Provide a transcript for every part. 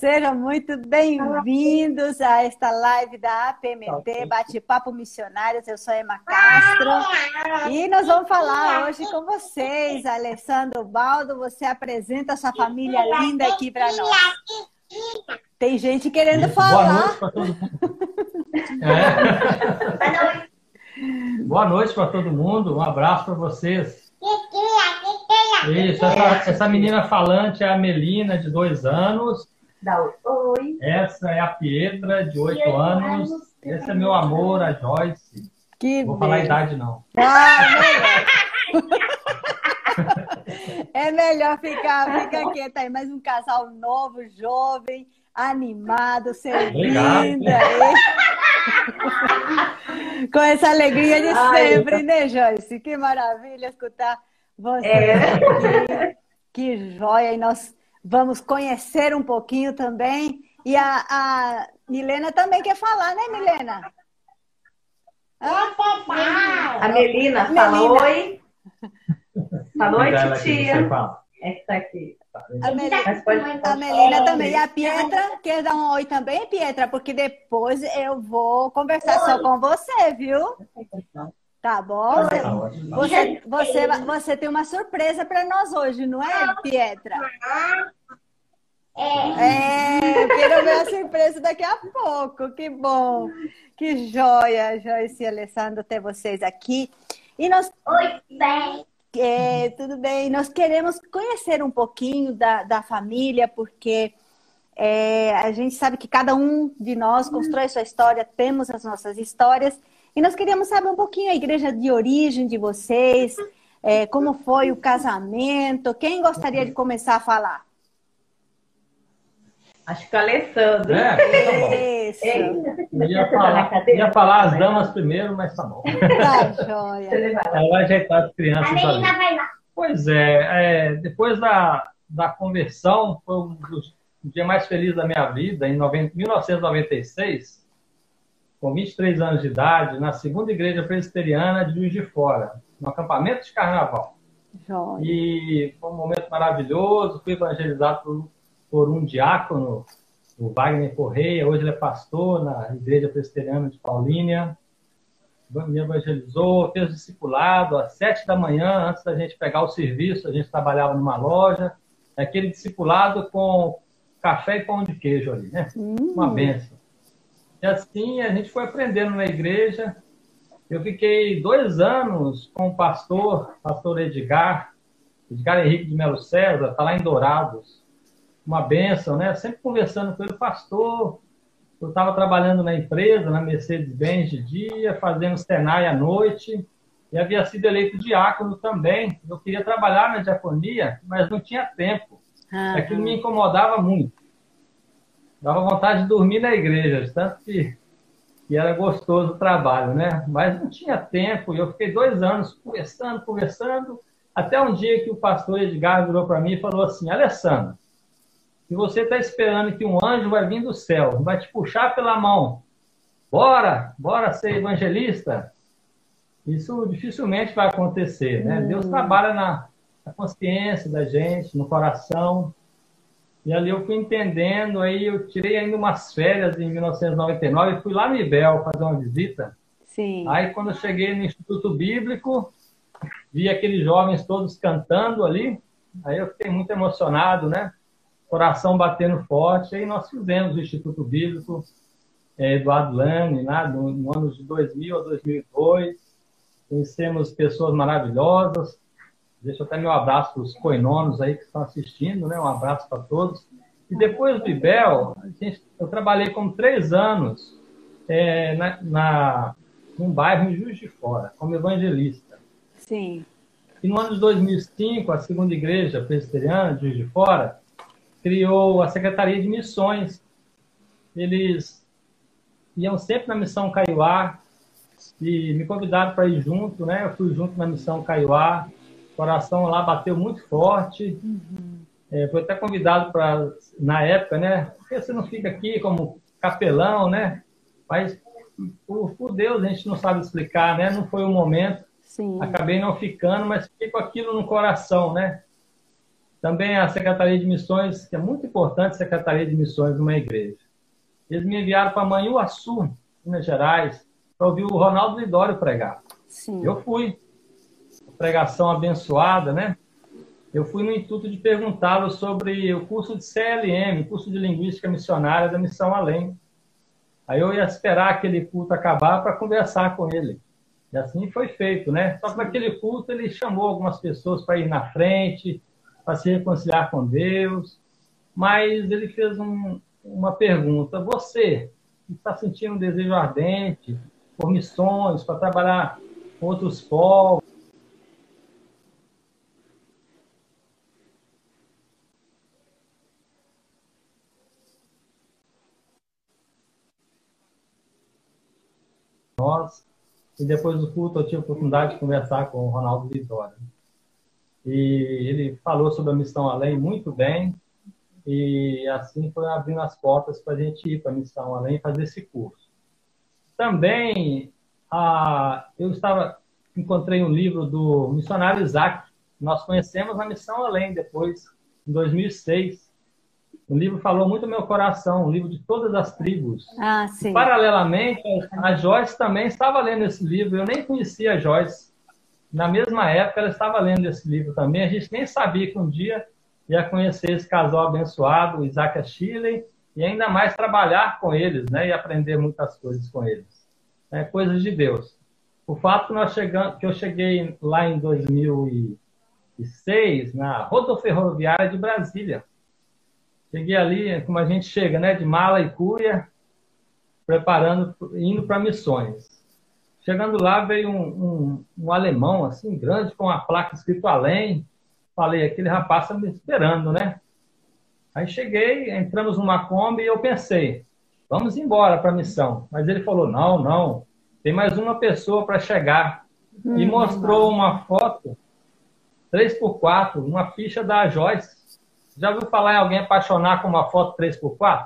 Sejam muito bem-vindos a esta live da APMT, Bate-Papo Missionários. Eu sou Emma Castro e nós vamos falar hoje com vocês. Alessandro Baldo, você apresenta essa família linda aqui para nós. Tem gente querendo Isso, falar. Boa noite para todo mundo. É. Boa noite para todo mundo. Um abraço para vocês. Isso, essa, essa menina falante é a Melina, de dois anos. Dá oi. Essa é a Pietra, de oito anos. Esse é meu amor, a Joyce. Que Não vou falar a bem. idade, não. Ah. É melhor ficar, ficar quieta aí. Mais um casal novo, jovem, animado, servindo aí. Com essa alegria de Ai, sempre, né, Joyce? Que maravilha escutar você É. aqui. Que joia! E nós vamos conhecer um pouquinho também. E a, a Milena também quer falar, né, Milena? A Melina fala Melina. oi. Fala oi, titia. fala. É que tá aqui. A Melina. Mas pode A Melina também. E a Pietra, quer dar um oi também, Pietra? Porque depois eu vou conversar só com você, viu? Tá bom? Tá ótimo. Você, você, você tem uma surpresa para nós hoje, não é, Pietra? É, eu quero ver a surpresa daqui a pouco. Que bom. Que joia, Joyce e Alessandro, ter vocês aqui. E nós Oi, bem. é, tudo bem. Nós queremos conhecer um pouquinho da, da família, porque é, a gente sabe que cada um de nós constrói sua história, temos as nossas histórias, e nós queríamos saber um pouquinho a igreja de origem de vocês, é, como foi o casamento. Quem gostaria de começar a falar? Acho que o Alessandro. É, tá bom. Isso, Eu ia falar, ia falar as damas primeiro, mas tá bom. tá joia. Ela vai ajeitar as A crianças menina vai lá. Pois é, é, depois da, da conversão, foi um dos dias mais felizes da minha vida, em 90 1996, com 23 anos de idade, na segunda igreja presbiteriana de Juiz de Fora, no acampamento de carnaval. Joia. E foi um momento maravilhoso, fui evangelizado por, por um diácono, o Wagner Correia, hoje ele é pastor na igreja presbiteriana de Paulínia, me evangelizou, fez discipulado às sete da manhã, antes da gente pegar o serviço, a gente trabalhava numa loja, aquele discipulado com café e pão de queijo ali, né? Uma benção. E assim a gente foi aprendendo na igreja. Eu fiquei dois anos com o pastor, pastor Edgar, Edgar Henrique de Melo César, está lá em Dourados. Uma benção, né? Sempre conversando com ele, pastor, eu estava trabalhando na empresa, na Mercedes-Benz de dia, fazendo Senai à noite, e havia sido eleito diácono também. Eu queria trabalhar na diaconia, mas não tinha tempo. Ah, Aquilo me incomodava muito. Dava vontade de dormir na igreja, tanto que, que era gostoso o trabalho, né? Mas não tinha tempo, e eu fiquei dois anos conversando, conversando, até um dia que o pastor Edgar virou para mim e falou assim: Alessandro, se você está esperando que um anjo vai vir do céu, vai te puxar pela mão, bora, bora ser evangelista, isso dificilmente vai acontecer, né? Deus trabalha na, na consciência da gente, no coração. E ali eu fui entendendo, aí eu tirei ainda umas férias em 1999 e fui lá no Ibel fazer uma visita. Sim. Aí quando eu cheguei no Instituto Bíblico, vi aqueles jovens todos cantando ali, aí eu fiquei muito emocionado, né? Coração batendo forte, aí nós fizemos o Instituto Bíblico eh, Eduardo Lane, lá no, no ano de 2000 a 2002, conhecemos pessoas maravilhosas, Deixo até meu abraço para os coinonos aí que estão assistindo, né? Um abraço para todos. E depois do IBEL, gente, eu trabalhei como três anos é, na, na, num bairro em Juiz de Fora, como evangelista. Sim. E no ano de 2005, a segunda igreja presbiteriana de Juiz de Fora criou a Secretaria de Missões. Eles iam sempre na missão Caiuá e me convidaram para ir junto, né? Eu fui junto na missão Caiuá. Coração lá bateu muito forte. É, fui até convidado para, na época, né? Por que você não fica aqui como capelão, né? Mas, por, por Deus, a gente não sabe explicar, né? Não foi o momento. Sim. Acabei não ficando, mas fiquei com aquilo no coração, né? Também a Secretaria de Missões, que é muito importante, a Secretaria de Missões numa igreja. Eles me enviaram para Manhuaçu, Minas Gerais, para ouvir o Ronaldo Lidório pregar. Sim. Eu fui. Pregação abençoada, né? Eu fui no intuito de perguntá-lo sobre o curso de CLM, curso de Linguística Missionária da Missão Além. Aí eu ia esperar aquele culto acabar para conversar com ele. E assim foi feito, né? Só que naquele culto ele chamou algumas pessoas para ir na frente, para se reconciliar com Deus, mas ele fez um, uma pergunta: você está sentindo um desejo ardente por missões, para trabalhar com outros povos? Nós, e depois do culto eu tive a oportunidade de conversar com o Ronaldo Vitória. E ele falou sobre a missão além muito bem, e assim foi abrindo as portas para a gente ir para a missão além e fazer esse curso. Também eu estava encontrei um livro do missionário Isaac. Nós conhecemos a missão além depois, em 2006. O livro falou muito ao meu coração, um livro de todas as tribos. Ah, sim. Paralelamente, a Joyce também estava lendo esse livro. Eu nem conhecia a Joyce. Na mesma época, ela estava lendo esse livro também. A gente nem sabia que um dia ia conhecer esse casal abençoado, Isaac e Shirley, e ainda mais trabalhar com eles, né? E aprender muitas coisas com eles. É coisas de Deus. O fato que, nós chegamos, que eu cheguei lá em 2006, na rodoferroviária de Brasília. Cheguei ali, como a gente chega, né? De mala e cuia, preparando, indo para missões. Chegando lá, veio um, um, um, alemão, assim, grande, com uma placa escrito além. Falei, aquele rapaz está me esperando, né? Aí cheguei, entramos numa Kombi e eu pensei, vamos embora para a missão. Mas ele falou, não, não, tem mais uma pessoa para chegar. Hum, e mostrou uma foto, 3x4, uma ficha da Joyce. Já ouviu falar em alguém apaixonar com uma foto 3x4?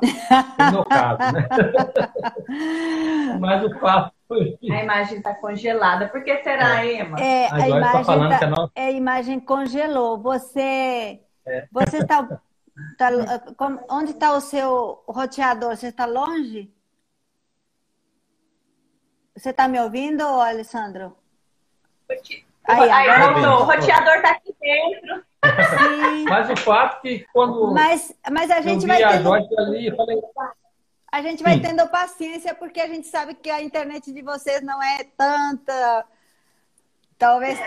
No meu caso, né? Mas o fato foi. A imagem está congelada. Por que será, é. Ema? É, a, a tá imagem tá falando tá, que a, nossa... é, a imagem congelou. Você é. você está. Tá, onde está o seu roteador? Você está longe? Você está me ouvindo, Alessandro? Aí, Aí voltou. O roteador está aqui dentro. Sim. Mas o fato que quando. Mas, mas a gente vai. Tendo... A, ali, falei... a gente vai tendo paciência, porque a gente sabe que a internet de vocês não é tanta. Talvez,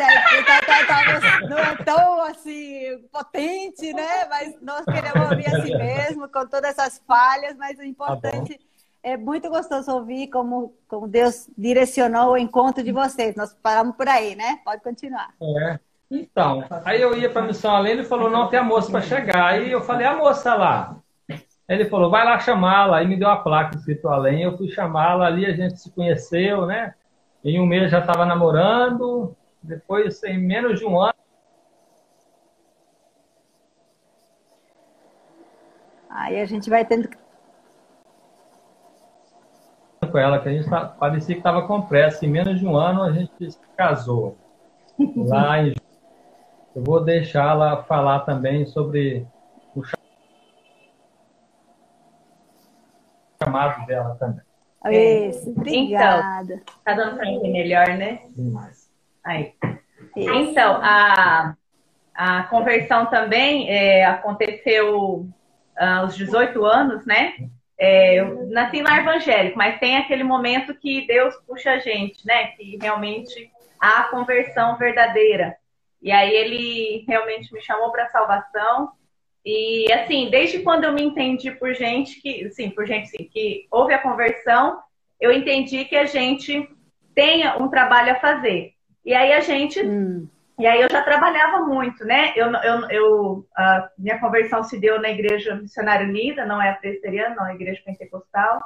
não é tão assim potente, né? Mas nós queremos ouvir assim mesmo, com todas essas falhas, mas o importante. Tá é muito gostoso ouvir como, como Deus direcionou o encontro de vocês. Nós paramos por aí, né? Pode continuar. É. Então, aí eu ia para a missão além, ele falou, não, tem a moça para chegar. Aí eu falei, a moça lá. Ele falou, vai lá chamá-la. Aí me deu a placa escrito além, eu fui chamá-la, ali a gente se conheceu, né? Em um mês já estava namorando, depois, em menos de um ano. Aí a gente vai tendo que com ela que a gente tá, parecia que estava com pressa. Em menos de um ano a gente se casou. Lá em... Eu vou deixá-la falar também sobre o chamado dela também. Isso, obrigada. Então, tá dando para entender melhor, né? Demais. Aí. Isso. Então, a, a conversão também é, aconteceu ah, aos 18 anos, né? É, eu nasci no evangélico, mas tem aquele momento que Deus puxa a gente, né? Que realmente há a conversão verdadeira. E aí ele realmente me chamou para salvação. E assim, desde quando eu me entendi por gente que, sim, por gente sim, que houve a conversão, eu entendi que a gente tem um trabalho a fazer. E aí a gente hum. E aí eu já trabalhava muito, né? Eu, eu, eu a minha conversão se deu na Igreja Missionária Unida, não é a presbiteriana, não é a Igreja Pentecostal.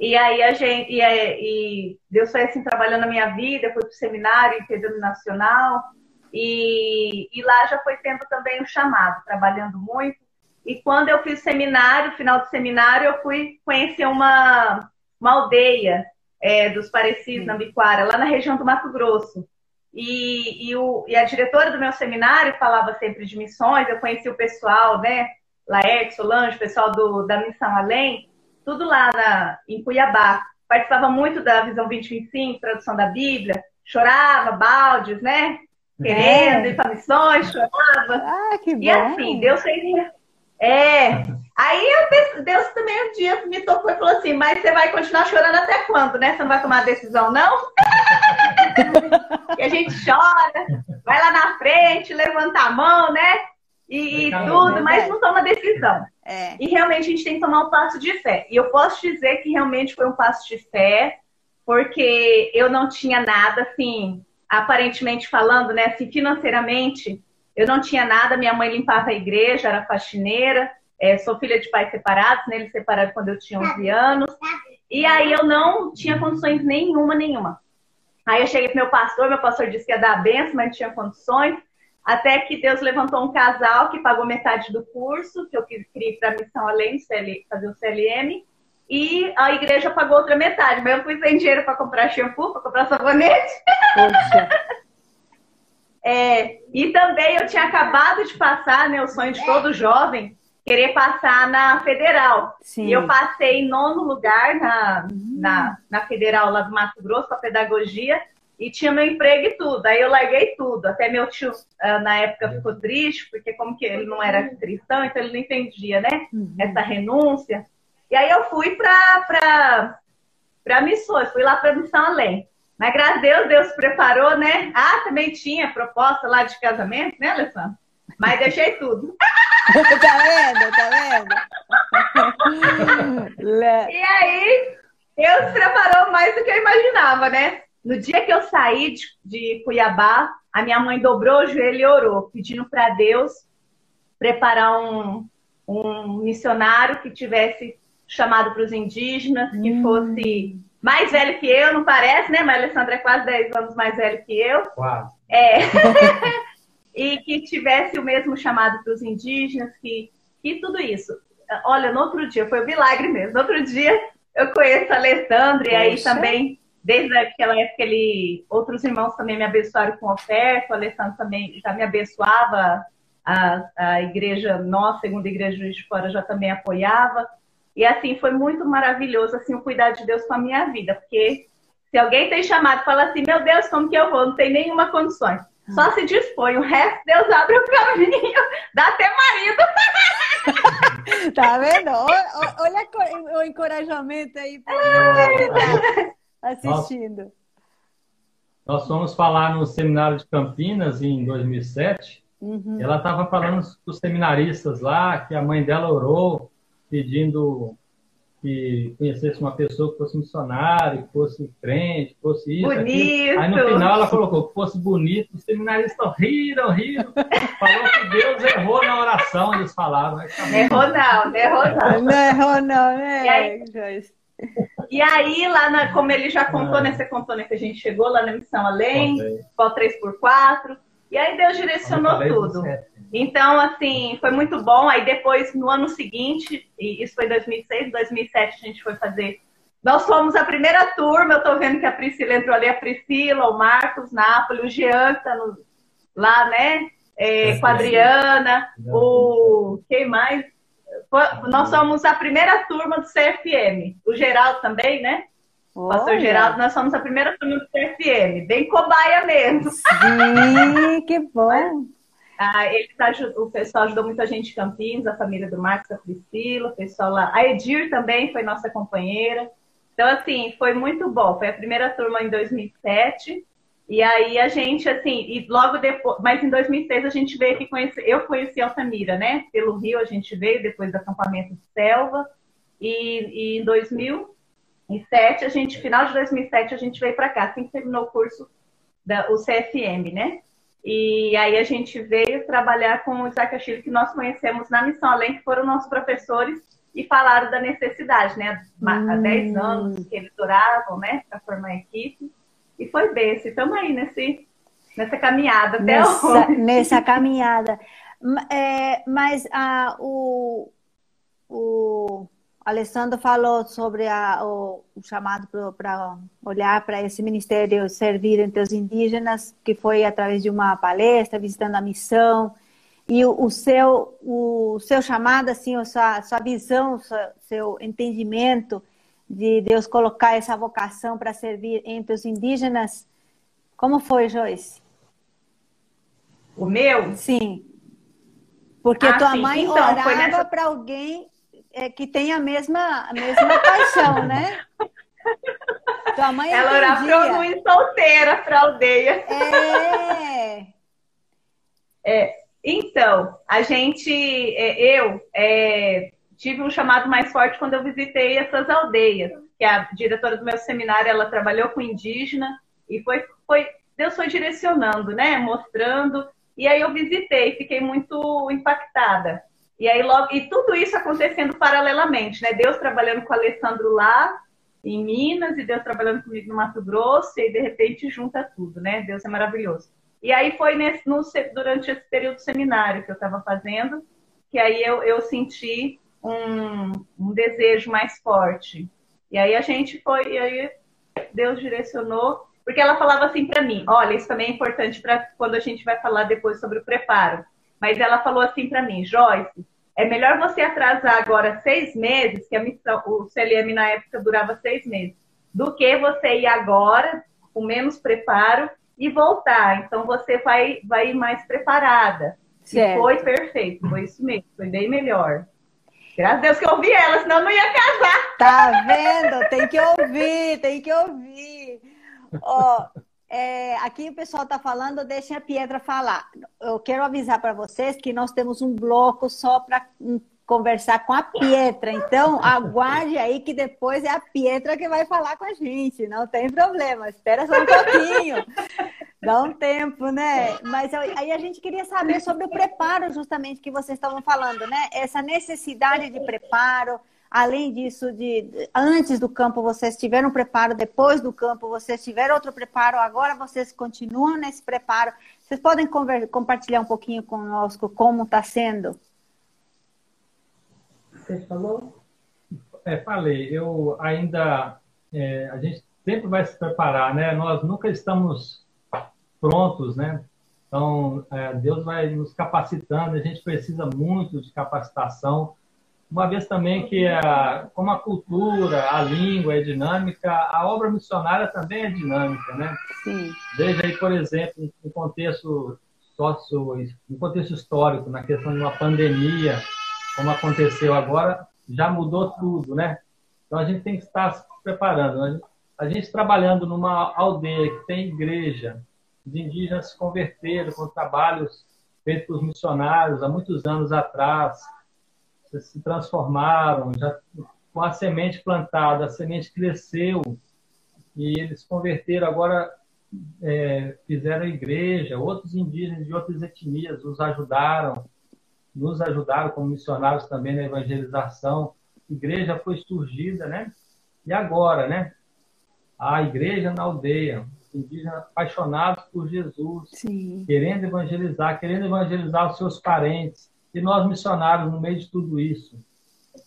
E aí a gente, e, e Deus foi assim trabalhando na minha vida, fui para o seminário interdenominacional e, e lá já foi tendo também o um chamado, trabalhando muito. E quando eu fiz seminário, final do seminário, eu fui conhecer uma, uma aldeia é, dos parecidos, na Biquara, lá na região do Mato Grosso. E, e, o, e a diretora do meu seminário falava sempre de missões, eu conheci o pessoal, né? Laerte, Solange, o pessoal do, da Missão Além, tudo lá na, em Cuiabá. Participava muito da Visão 2025, tradução da Bíblia, chorava, baldes, né? Querendo é. ir para missões, chorava. Ah, que bom. E assim, Deus fez. É. Aí Deus também um dia me tocou e falou assim: Mas você vai continuar chorando até quando, né? Você não vai tomar decisão, não? e a gente chora, vai lá na frente, levanta a mão, né? E, e tudo, mas não toma decisão. É. E realmente a gente tem que tomar um passo de fé. E eu posso dizer que realmente foi um passo de fé, porque eu não tinha nada, assim, aparentemente falando, né, assim, financeiramente, eu não tinha nada. Minha mãe limpava a igreja, era faxineira. É, sou filha de pais separados, né? Eles separaram quando eu tinha 11 anos. E aí eu não tinha condições nenhuma, nenhuma. Aí eu cheguei pro meu pastor, meu pastor disse que ia dar a benção, mas não tinha condições. Até que Deus levantou um casal que pagou metade do curso, que eu queria ir para a missão além de fazer o CLM, e a igreja pagou outra metade. Mas eu fui sem dinheiro para comprar shampoo, para comprar sabonete. é, e também eu tinha acabado de passar, né, o sonho de todo jovem, querer passar na federal. Sim. E eu passei em nono lugar na, uhum. na, na federal lá do Mato Grosso, a pedagogia e tinha meu emprego e tudo. Aí eu larguei tudo. Até meu tio, uh, na época, ficou triste, porque como que ele não era cristão, então ele não entendia, né? Uhum. Essa renúncia. E aí eu fui para para missões, fui lá para Missão Além. Mas graças a Deus, Deus preparou, né? Ah, também tinha proposta lá de casamento, né, Alessandra? Mas deixei tudo. tá vendo? Tá vendo? e aí, Deus preparou mais do que eu imaginava, né? No dia que eu saí de, de Cuiabá, a minha mãe dobrou o joelho e orou, pedindo para Deus preparar um, um missionário que tivesse chamado para os indígenas, que hum. fosse mais velho que eu, não parece, né? Mas a Alessandra é quase 10 anos mais velho que eu. Quase. É. e que tivesse o mesmo chamado para os indígenas, que, que tudo isso. Olha, no outro dia, foi um milagre mesmo. No outro dia, eu conheço a Alessandra, e aí também Desde aquela época, ele, outros irmãos também me abençoaram com oferta, o Alessandro também já me abençoava, a, a igreja, nossa segunda igreja de Fora, já também apoiava. E assim, foi muito maravilhoso, assim, o cuidar de Deus com a minha vida, porque se alguém tem chamado e fala assim, meu Deus, como que eu vou? Não tem nenhuma condições. Só se dispõe, o resto Deus abre o caminho, dá até marido. tá vendo? Olha o encorajamento aí. Pra assistindo. Nós, fomos falar no seminário de Campinas em 2007. Uhum. Ela estava falando para os seminaristas lá que a mãe dela orou pedindo que conhecesse uma pessoa que fosse missionário, que fosse crente, que fosse isso. Bonito. Aquilo. Aí no final ela colocou que fosse bonito. Os seminaristas riram, riram. Falou que Deus errou na oração, eles falaram. Errou não, errou não. Não errou não, né, e aí, e aí, lá na, como ele já contou, ah. né? Você contou, né? Que a gente chegou lá na Missão Além, qual 3x4. E aí Deus direcionou tudo. Então, assim, foi muito bom. Aí depois, no ano seguinte, e isso foi 2006, 2007, a gente foi fazer. Nós fomos a primeira turma. Eu tô vendo que a Priscila entrou ali, a Priscila, o Marcos, Nápoles, o Jean, que tá no, lá, né? É, com a Adriana, o. Quem mais? Nós somos a primeira turma do CFM. O Geraldo também, né? O pastor Geraldo, nós somos a primeira turma do CFM. Bem cobaia mesmo. Sim, que bom. Ah, ele tá, o pessoal ajudou muita gente em Campinas, a família do Marcos, a Priscila, o pessoal lá. A Edir também foi nossa companheira. Então, assim, foi muito bom. Foi a primeira turma em 2007. E aí a gente, assim, e logo depois, mas em 2006 a gente veio aqui conhecer, eu conheci Altamira, né? Pelo Rio a gente veio depois do acampamento de selva. E, e em 2007, a gente, final de 2007, a gente veio para cá, assim que terminou o curso da o CFM, né? E aí a gente veio trabalhar com o Isaac Achille, que nós conhecemos na Missão Além, que foram nossos professores e falaram da necessidade, né? Há 10 hum. anos que eles oravam, né, para formar equipe. E foi desse. Estamos aí nesse, nessa caminhada até nessa, hoje. Nessa caminhada. É, mas a, o, o, Alessandro falou sobre a, o, o, chamado para olhar para esse ministério servir entre os indígenas, que foi através de uma palestra, visitando a missão. E o, o seu, o seu chamado, assim, a sua, sua visão, seu entendimento de Deus colocar essa vocação para servir entre os indígenas, como foi, Joyce? O meu? Sim. Porque ah, tua sim. mãe então, orava nessa... para alguém é, que tem a mesma, a mesma paixão, né? Tua mãe Ela para eu não ir solteira para a aldeia. É. é. Então, a gente, é, eu é, tive um chamado mais forte quando eu visitei essas aldeias. Que a diretora do meu seminário, ela trabalhou com indígena e foi, foi Deus foi direcionando, né? Mostrando. E aí eu visitei, fiquei muito impactada. E aí logo e tudo isso acontecendo paralelamente, né? Deus trabalhando com o Alessandro lá em Minas e Deus trabalhando comigo no Mato Grosso e aí, de repente junta tudo, né? Deus é maravilhoso. E aí foi nesse, no, durante esse período seminário que eu estava fazendo que aí eu, eu senti um, um, desejo mais forte. E aí a gente foi, e aí Deus direcionou, porque ela falava assim para mim: olha, isso também é importante para quando a gente vai falar depois sobre o preparo. Mas ela falou assim para mim, Joyce, é melhor você atrasar agora seis meses, que a missão, o CLM na época durava seis meses, do que você ir agora com menos preparo e voltar. Então você vai, vai ir mais preparada. Certo. E foi perfeito, foi isso mesmo, foi bem melhor. Graças a Deus que eu ouvi ela, senão eu não ia casar. Tá vendo? Tem que ouvir, tem que ouvir. Ó, é, aqui o pessoal está falando, deixem a Pietra falar. Eu quero avisar para vocês que nós temos um bloco só para conversar com a Pietra. Então, aguarde aí que depois é a Pietra que vai falar com a gente. Não tem problema, espera só um pouquinho. Dá um tempo, né? Mas aí a gente queria saber sobre o preparo, justamente, que vocês estavam falando, né? Essa necessidade de preparo Além disso, de antes do campo vocês tiveram preparo, depois do campo vocês tiveram outro preparo, agora vocês continuam nesse preparo. Vocês podem compartilhar um pouquinho conosco como está sendo? Você falou? É, falei. Eu ainda. É, a gente sempre vai se preparar, né? Nós nunca estamos prontos, né? Então, é, Deus vai nos capacitando, a gente precisa muito de capacitação uma vez também que, a, como a cultura, a língua é dinâmica, a obra missionária também é dinâmica, né? Sim. Veja aí, por exemplo, no contexto sócio, no contexto histórico, na questão de uma pandemia, como aconteceu agora, já mudou tudo, né? Então a gente tem que estar se preparando. A gente, a gente trabalhando numa aldeia que tem igreja, os indígenas se converteram com trabalhos feitos por missionários há muitos anos atrás, se transformaram, já com a semente plantada, a semente cresceu e eles converteram agora é, fizeram igreja, outros indígenas de outras etnias nos ajudaram, nos ajudaram como missionários também na evangelização. A igreja foi surgida, né? E agora, né? A igreja na aldeia, indígenas apaixonados por Jesus, Sim. querendo evangelizar, querendo evangelizar os seus parentes, e nós, missionários, no meio de tudo isso,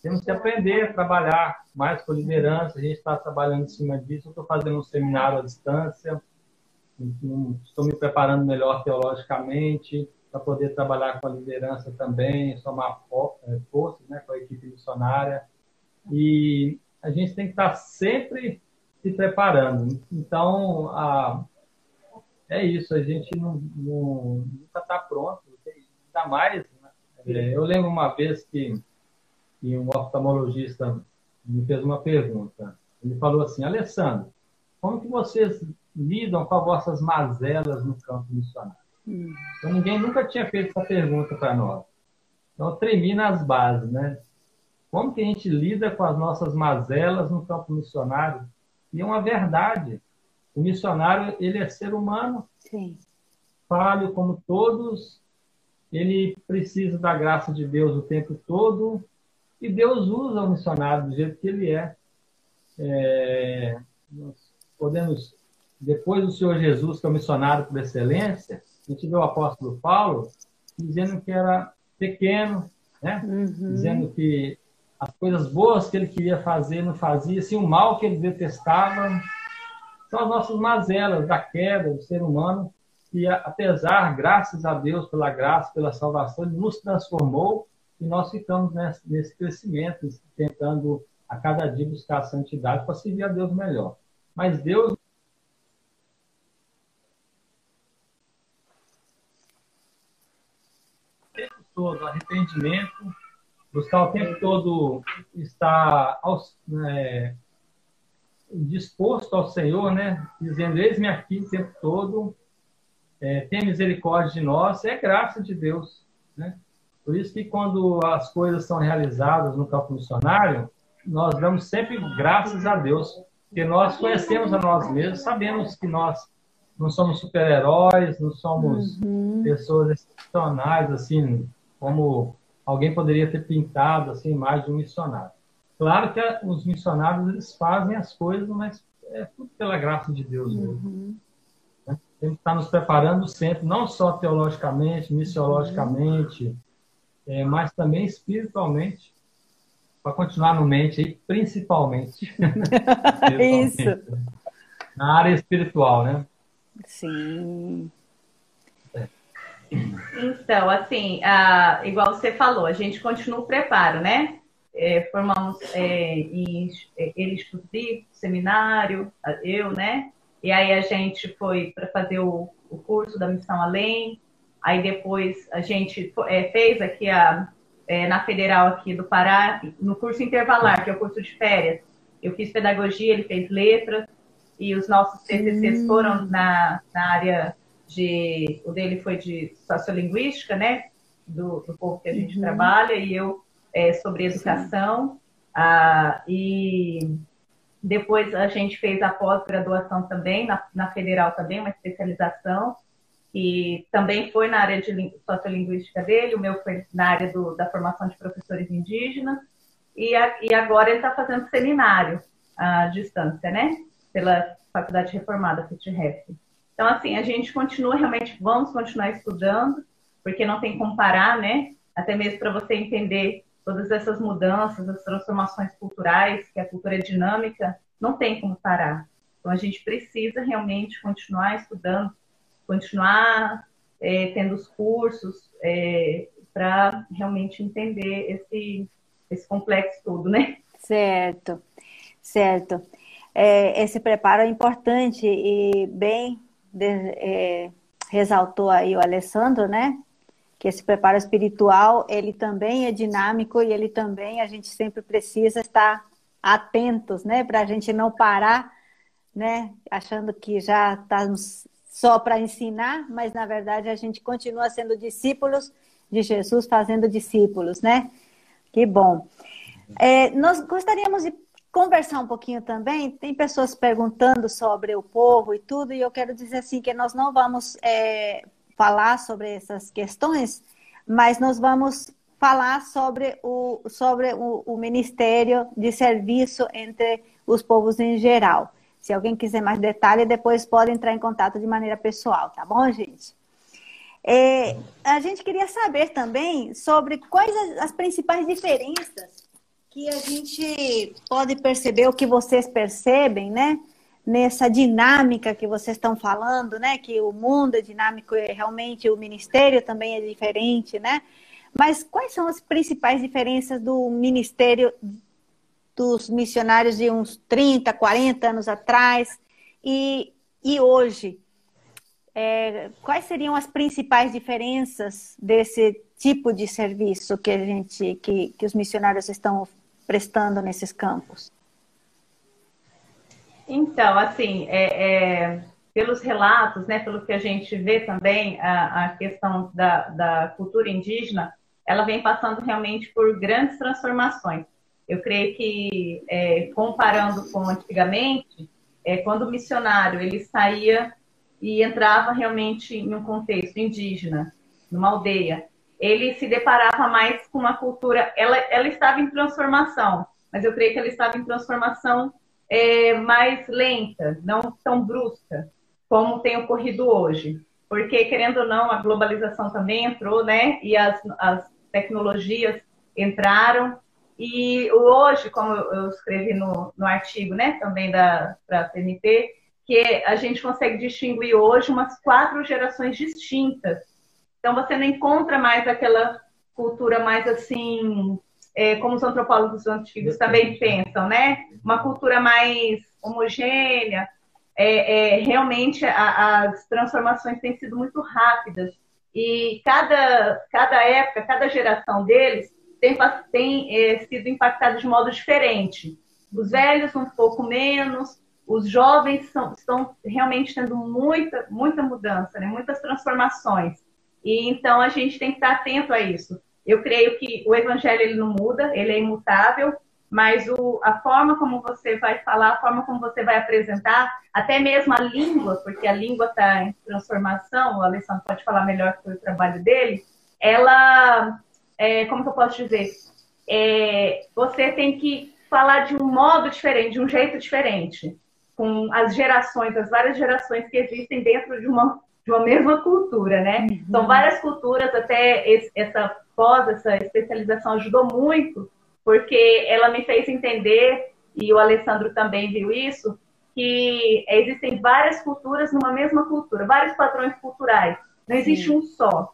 temos que aprender a trabalhar mais com liderança. A gente está trabalhando em cima disso. Eu estou fazendo um seminário à distância. Estou me preparando melhor teologicamente para poder trabalhar com a liderança também, somar é, forças né, com a equipe missionária. E a gente tem que estar sempre se preparando. Então, a, é isso. A gente não, não, nunca está pronto. Ainda mais eu lembro uma vez que, que um oftalmologista me fez uma pergunta. Ele falou assim, Alessandro, como que vocês lidam com as vossas mazelas no campo missionário? Hum. Então, ninguém nunca tinha feito essa pergunta para nós. Então, eu tremi nas bases, né? Como que a gente lida com as nossas mazelas no campo missionário? E é uma verdade. O missionário, ele é ser humano. Sim. Falho como todos ele precisa da graça de Deus o tempo todo e Deus usa o missionário do jeito que ele é. é nós podemos, depois do Senhor Jesus, que é o missionário por excelência, a gente vê o apóstolo Paulo dizendo que era pequeno, né? Uhum. dizendo que as coisas boas que ele queria fazer não fazia, assim, o mal que ele detestava, são as nossas mazelas da queda do ser humano, que apesar, graças a Deus, pela graça, pela salvação, ele nos transformou e nós ficamos nesse, crescimento, tentando a cada dia buscar a santidade para servir a Deus melhor. Mas Deus todo arrependimento, buscar o tempo todo estar é, disposto ao Senhor, né? Dizendo, eis-me aqui o tempo todo, é, tem misericórdia de nós, é graça de Deus, né? Por isso que quando as coisas são realizadas no campo missionário, nós damos sempre graças a Deus, porque nós conhecemos a nós mesmos, sabemos que nós não somos super-heróis, não somos uhum. pessoas excepcionais, assim, como alguém poderia ter pintado assim, a imagem de um missionário. Claro que os missionários eles fazem as coisas, mas é tudo pela graça de Deus mesmo. Uhum. Né? Ele está nos preparando sempre, não só teologicamente, missiologicamente, é, mas também espiritualmente, para continuar no mente aí, principalmente. principalmente Isso. Na área espiritual, né? Sim. Então, assim, a, igual você falou, a gente continua o preparo, né? É, formamos é, em, é, ele exclusivo, seminário, eu, né? E aí a gente foi para fazer o, o, curso da Missão Além. Aí depois a gente é, fez aqui a, é, na Federal aqui do Pará, no curso intervalar, que é o curso de férias. Eu fiz pedagogia, ele fez letras, e os nossos TCCs hum. foram na, na área de. O dele foi de sociolinguística, né? Do, do povo que a gente uhum. trabalha, e eu é, sobre educação. Ah, e depois a gente fez a pós-graduação também, na, na federal também, uma especialização, e também foi na área de sociolinguística dele, o meu foi na área do, da formação de professores indígenas, e, a, e agora ele está fazendo seminário à distância, né? Pela Faculdade Reformada, FITREF. Então, assim, a gente continua realmente, vamos continuar estudando, porque não tem como parar, né? Até mesmo para você entender todas essas mudanças, as transformações culturais, que a cultura é dinâmica, não tem como parar. Então, a gente precisa realmente continuar estudando, continuar é, tendo os cursos é, para realmente entender esse, esse complexo todo, né? Certo, certo. É, esse preparo é importante e bem de, é, ressaltou aí o Alessandro, né? Que esse preparo espiritual, ele também é dinâmico e ele também, a gente sempre precisa estar atentos, né? Para a gente não parar, né? Achando que já estamos só para ensinar, mas na verdade a gente continua sendo discípulos de Jesus, fazendo discípulos, né? Que bom. É, nós gostaríamos de conversar um pouquinho também. Tem pessoas perguntando sobre o povo e tudo, e eu quero dizer assim que nós não vamos é, falar sobre essas questões, mas nós vamos falar sobre o, sobre o, o Ministério de Serviço entre os povos em geral. Se alguém quiser mais detalhe, depois pode entrar em contato de maneira pessoal, tá bom, gente? É, a gente queria saber também sobre quais as, as principais diferenças que a gente pode perceber o que vocês percebem, né? Nessa dinâmica que vocês estão falando, né? Que o mundo é dinâmico e realmente o ministério também é diferente, né? Mas quais são as principais diferenças do ministério dos missionários de uns 30, 40 anos atrás e, e hoje? É, quais seriam as principais diferenças desse tipo de serviço que a gente, que, que os missionários estão prestando nesses campos? Então, assim, é, é, pelos relatos, né, pelo que a gente vê também, a, a questão da, da, cultura indígena, ela vem passando realmente por grandes transformações. Eu creio que, é, comparando com antigamente, é, quando o missionário ele saía e entrava realmente em um contexto indígena, numa aldeia, ele se deparava mais com uma cultura, ela, ela estava em transformação, mas eu creio que ela estava em transformação é, mais lenta, não tão brusca, como tem ocorrido hoje. Porque, querendo ou não, a globalização também entrou, né? E as, as tecnologias entraram, E hoje, como eu escrevi no, no artigo, né, também da para a TNT, que a gente consegue distinguir hoje umas quatro gerações distintas. Então você não encontra mais aquela cultura mais assim, é, como os antropólogos antigos também pensam, né? Uma cultura mais homogênea. É, é realmente a, as transformações têm sido muito rápidas e cada, cada época, cada geração deles tem, tem é, sido impactada de modo diferente. Os velhos um pouco menos, os jovens são, estão realmente tendo muita, muita mudança, né? muitas transformações. E então a gente tem que estar atento a isso. Eu creio que o evangelho ele não muda, ele é imutável, mas o, a forma como você vai falar, a forma como você vai apresentar, até mesmo a língua, porque a língua está em transformação, o Alessandro pode falar melhor sobre o trabalho dele, ela, é, como que eu posso dizer? É, você tem que falar de um modo diferente, de um jeito diferente com as gerações, as várias gerações que existem dentro de uma, de uma mesma cultura, né? Uhum. São várias culturas, até esse, essa pós, essa especialização ajudou muito, porque ela me fez entender, e o Alessandro também viu isso, que existem várias culturas numa mesma cultura, vários padrões culturais. Não existe Sim. um só.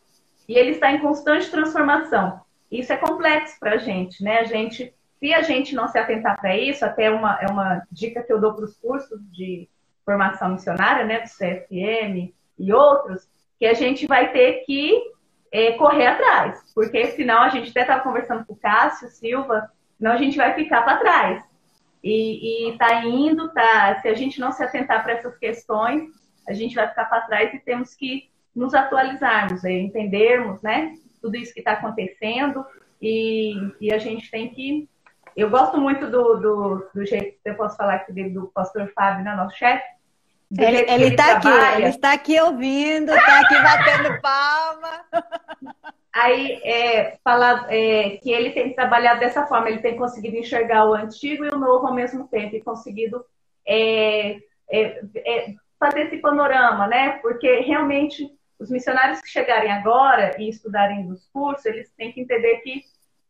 E ele está em constante transformação. Isso é complexo para a gente, né? A gente se a gente não se atentar para isso, até uma, é uma dica que eu dou para os cursos de formação missionária, né, do CFM e outros, que a gente vai ter que é, correr atrás, porque senão a gente até estava conversando com o Cássio Silva, senão a gente vai ficar para trás. E, está indo, tá, se a gente não se atentar para essas questões, a gente vai ficar para trás e temos que nos atualizarmos, é, entendermos, né, tudo isso que está acontecendo e, e a gente tem que eu gosto muito do, do, do jeito que eu posso falar aqui do pastor Fábio, né, nosso chefe. Ele, ele, está aqui, ele está aqui ouvindo, está aqui batendo palma. Aí, é, falar é, que ele tem trabalhado dessa forma, ele tem conseguido enxergar o antigo e o novo ao mesmo tempo, e conseguido é, é, é fazer esse panorama, né? Porque realmente os missionários que chegarem agora e estudarem nos cursos, eles têm que entender que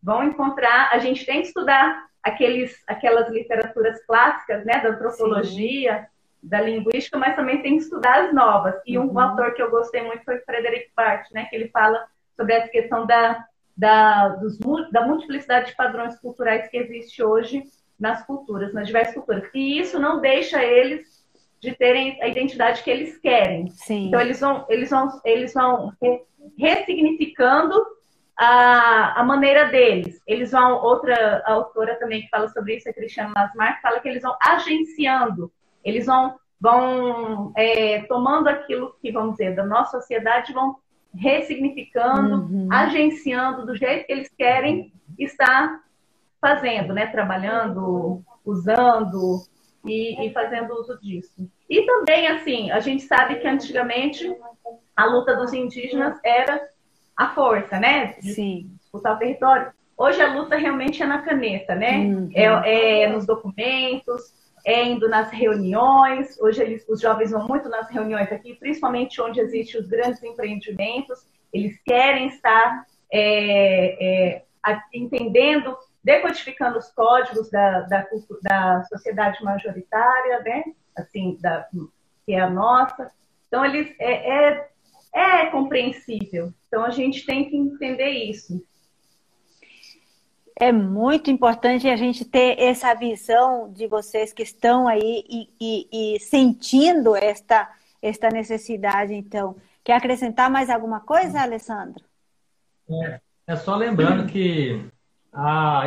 vão encontrar. A gente tem que estudar aqueles, aquelas literaturas clássicas, né, da antropologia, Sim. Da linguística, mas também tem que estudar as novas. E uhum. um autor que eu gostei muito foi Frederick Bart, né, que ele fala sobre essa questão da, da, dos, da multiplicidade de padrões culturais que existe hoje nas culturas, nas diversas culturas. E isso não deixa eles de terem a identidade que eles querem. Sim. Então eles vão, eles vão, eles vão ressignificando a, a maneira deles. Eles vão, outra autora também que fala sobre isso, a Cristiane Lasmar, fala que eles vão agenciando, eles vão, vão é, tomando aquilo que, vamos dizer, da nossa sociedade, vão ressignificando, uhum. agenciando do jeito que eles querem estar fazendo, né? Trabalhando, usando e, e fazendo uso disso. E também, assim, a gente sabe que antigamente a luta dos indígenas era a força, né? De Sim. disputar o território. Hoje a luta realmente é na caneta, né? Uhum. É, é, nos documentos, é indo nas reuniões. Hoje eles, os jovens vão muito nas reuniões aqui, principalmente onde existem os grandes empreendimentos. Eles querem estar é, é, entendendo, decodificando os códigos da, da, da sociedade majoritária, né? Assim, da, que é a nossa. Então, eles é, é é compreensível. Então a gente tem que entender isso. É muito importante a gente ter essa visão de vocês que estão aí e, e, e sentindo esta, esta necessidade, então. Quer acrescentar mais alguma coisa, Alessandro? É, é só lembrando que há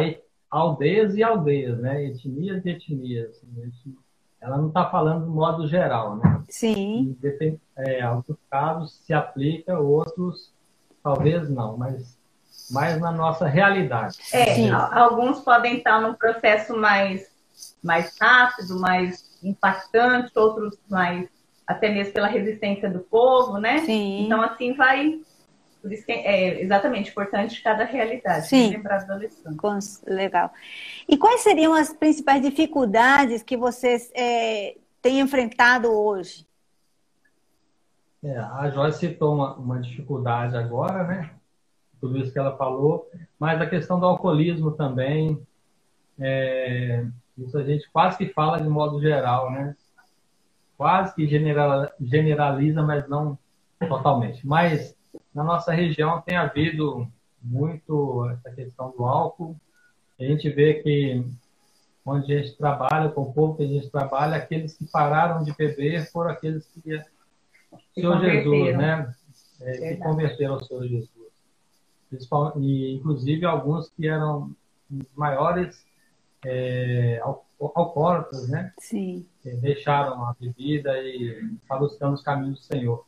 aldeias e aldeias, né? Etnias e etnias. Ela não está falando do modo geral, né? Sim. Depende, é, alguns casos se aplica, outros talvez não, mas mais na nossa realidade. É, Sim. alguns podem estar num processo mais, mais rápido, mais impactante, outros mais até mesmo pela resistência do povo, né? Sim. Então assim vai por isso que é exatamente importante cada realidade. Sim. Lembrar do Alessandro. Legal. E quais seriam as principais dificuldades que vocês é, têm enfrentado hoje? É, a Joyce citou uma, uma dificuldade agora, né? Tudo isso que ela falou, mas a questão do alcoolismo também é, isso a gente quase que fala de modo geral, né? Quase que generaliza, mas não totalmente. Mas na nossa região tem havido muito essa questão do álcool. A gente vê que onde a gente trabalha, com o povo que a gente trabalha, aqueles que pararam de beber foram aqueles que o Senhor Jesus, né? É, que converteram ao Senhor Jesus. E, inclusive, alguns que eram maiores é, alcoólatras, né? Sim. Deixaram a bebida e buscando os caminhos do Senhor.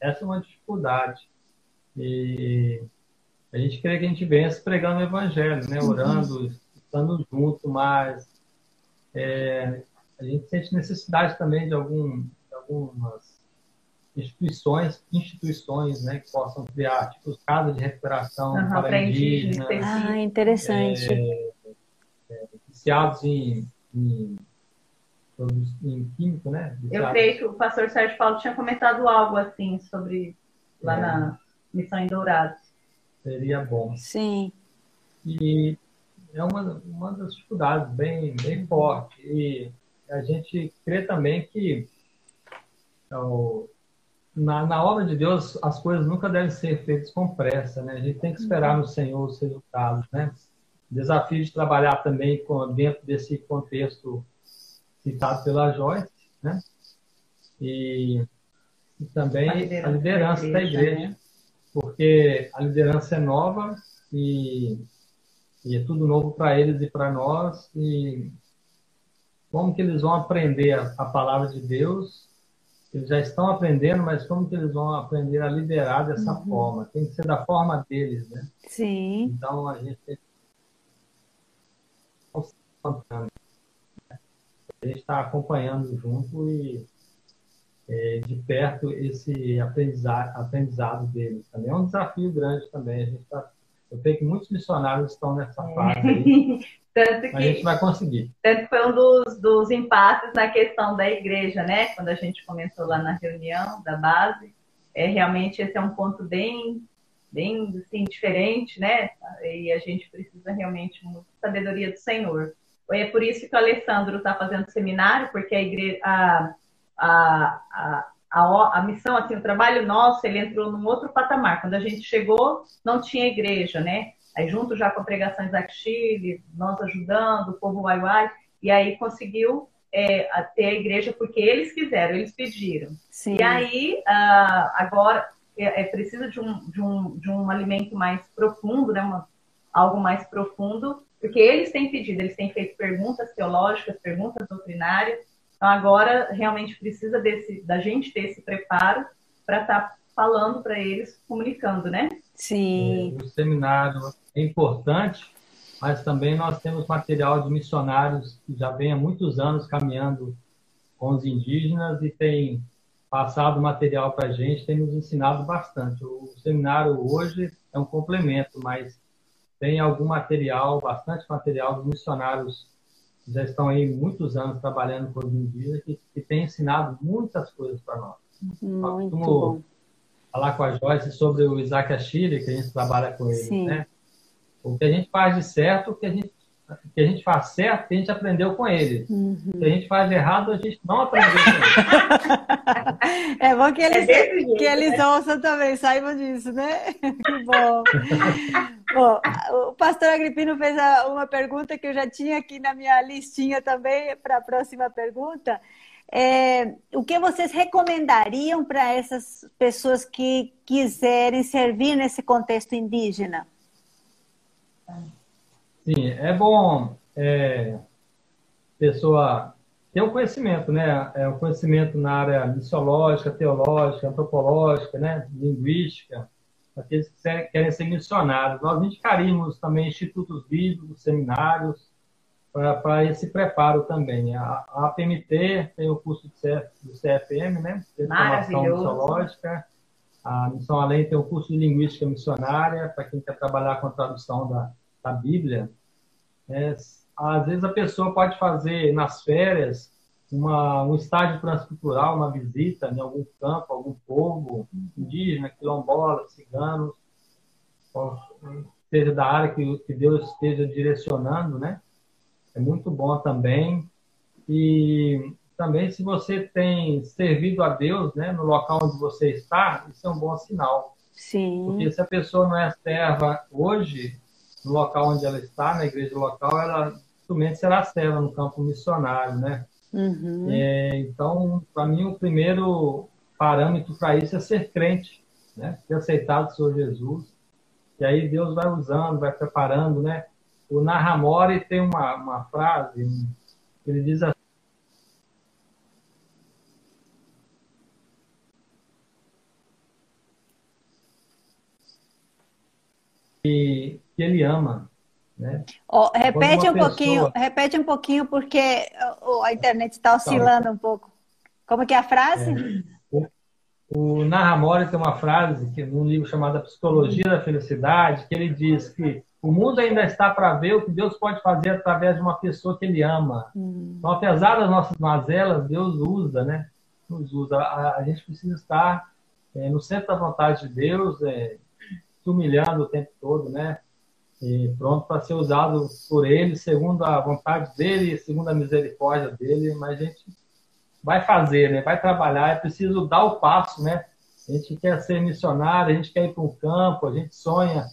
Essa é uma dificuldade. E a gente crê que a gente vence pregando o Evangelho, né? Orando, estando junto, mas é, a gente sente necessidade também de, algum, de algumas instituições, instituições né, que possam criar, tipo, casas de recuperação uhum, para indígenas. Ah, interessante. É, é, viciados em, em, em químico, né? Viciados. Eu creio que o pastor Sérgio Paulo tinha comentado algo assim sobre lá é. na Missão em Dourados. Seria bom. Sim. E é uma, uma das dificuldades bem, bem forte. E a gente crê também que na, na obra de Deus as coisas nunca devem ser feitas com pressa, né? A gente tem que esperar no Senhor os resultados, né? Desafio de trabalhar também com, dentro desse contexto citado pela Joyce, né? E, e também a liderança, a liderança da igreja, da igreja né? porque a liderança é nova e, e é tudo novo para eles e para nós e como que eles vão aprender a, a palavra de Deus eles já estão aprendendo, mas como que eles vão aprender a liderar dessa uhum. forma? Tem que ser da forma deles, né? Sim. Então a gente tem a gente está acompanhando junto e é, de perto esse aprendizado, aprendizado deles também. É um desafio grande também. A gente tá, eu sei que muitos missionários estão nessa é. fase aí. Tanto que, a gente vai conseguir. Tanto que foi um dos, dos impasses na questão da igreja, né? Quando a gente começou lá na reunião da base. É, realmente esse é um ponto bem, bem assim, diferente, né? E a gente precisa realmente de sabedoria do Senhor. É por isso que o Alessandro está fazendo seminário, porque a igreja, a, a, a, a, a missão, assim, o trabalho nosso, ele entrou num outro patamar. Quando a gente chegou, não tinha igreja, né? Aí junto já com a pregação Isaac Chile, nós ajudando, o povo Uai Uai, e aí conseguiu é, ter a igreja porque eles quiseram, eles pediram. Sim. E aí, uh, agora, é, é precisa de um, de, um, de um alimento mais profundo, né? Uma, algo mais profundo, porque eles têm pedido, eles têm feito perguntas teológicas, perguntas doutrinárias, então agora realmente precisa desse, da gente ter esse preparo para estar tá falando para eles, comunicando, né? Sim. É, o seminário é importante, mas também nós temos material de missionários que já vem há muitos anos caminhando com os indígenas e tem passado material para a gente, tem nos ensinado bastante. O seminário hoje é um complemento, mas tem algum material, bastante material dos missionários já estão aí muitos anos trabalhando com os indígenas que, que tem ensinado muitas coisas para nós. Muito bom. falar com a Joyce sobre o Isaac Ashiri, que a gente trabalha com ele, Sim. né? O que a gente faz de certo, o que a gente, que a gente faz certo, a gente aprendeu com ele. Uhum. Que a gente faz errado, a gente não aprendeu com ele. é bom que eles, é que eles ouçam também, saibam disso, né? Que bom. bom, o pastor Agripino fez uma pergunta que eu já tinha aqui na minha listinha também para a próxima pergunta. É, o que vocês recomendariam para essas pessoas que quiserem servir nesse contexto indígena? Sim, é bom é, pessoa ter um conhecimento, né? É um conhecimento na área missiológica, teológica, antropológica, né? Linguística, aqueles que querem ser missionários. Nós indicaríamos também institutos bíblicos, seminários, para esse preparo também. A, a APMT tem o curso do, CF, do CFM, né? De formação missiológica. A Missão Além tem o curso de Linguística Missionária, para quem quer trabalhar com a tradução da, da Bíblia. É, às vezes a pessoa pode fazer nas férias uma, um estágio transcultural, uma visita em algum campo, algum povo indígena, quilombola, ciganos, seja da área que, que Deus esteja direcionando, né? é muito bom também. E também se você tem servido a Deus, né, no local onde você está, isso é um bom sinal. Sim. Porque se a pessoa não é serva hoje, no local onde ela está, na igreja local, ela dificilmente será serva no campo missionário, né? Uhum. É, então, para mim, o primeiro parâmetro para isso é ser crente, né? Ter aceitado o Senhor Jesus. E aí Deus vai usando, vai preparando, né? O Narramore tem uma, uma frase, ele diz assim, que, que ele ama. Né? Oh, repete um pessoa... pouquinho, repete um pouquinho, porque a internet está oscilando um pouco. Como que é a frase? É. O, Narramore tem uma frase que num livro chamado Psicologia da Felicidade, que ele diz que o mundo ainda está para ver o que Deus pode fazer através de uma pessoa que ele ama. Hum. Então, apesar das nossas mazelas, Deus usa, né? Nos usa. A, a gente precisa estar é, no centro da vontade de Deus, é, se humilhando o tempo todo, né? E pronto para ser usado por Ele, segundo a vontade dele, segundo a misericórdia dele. Mas a gente vai fazer, né? Vai trabalhar. É preciso dar o passo, né? A gente quer ser missionário, a gente quer ir para um campo, a gente sonha.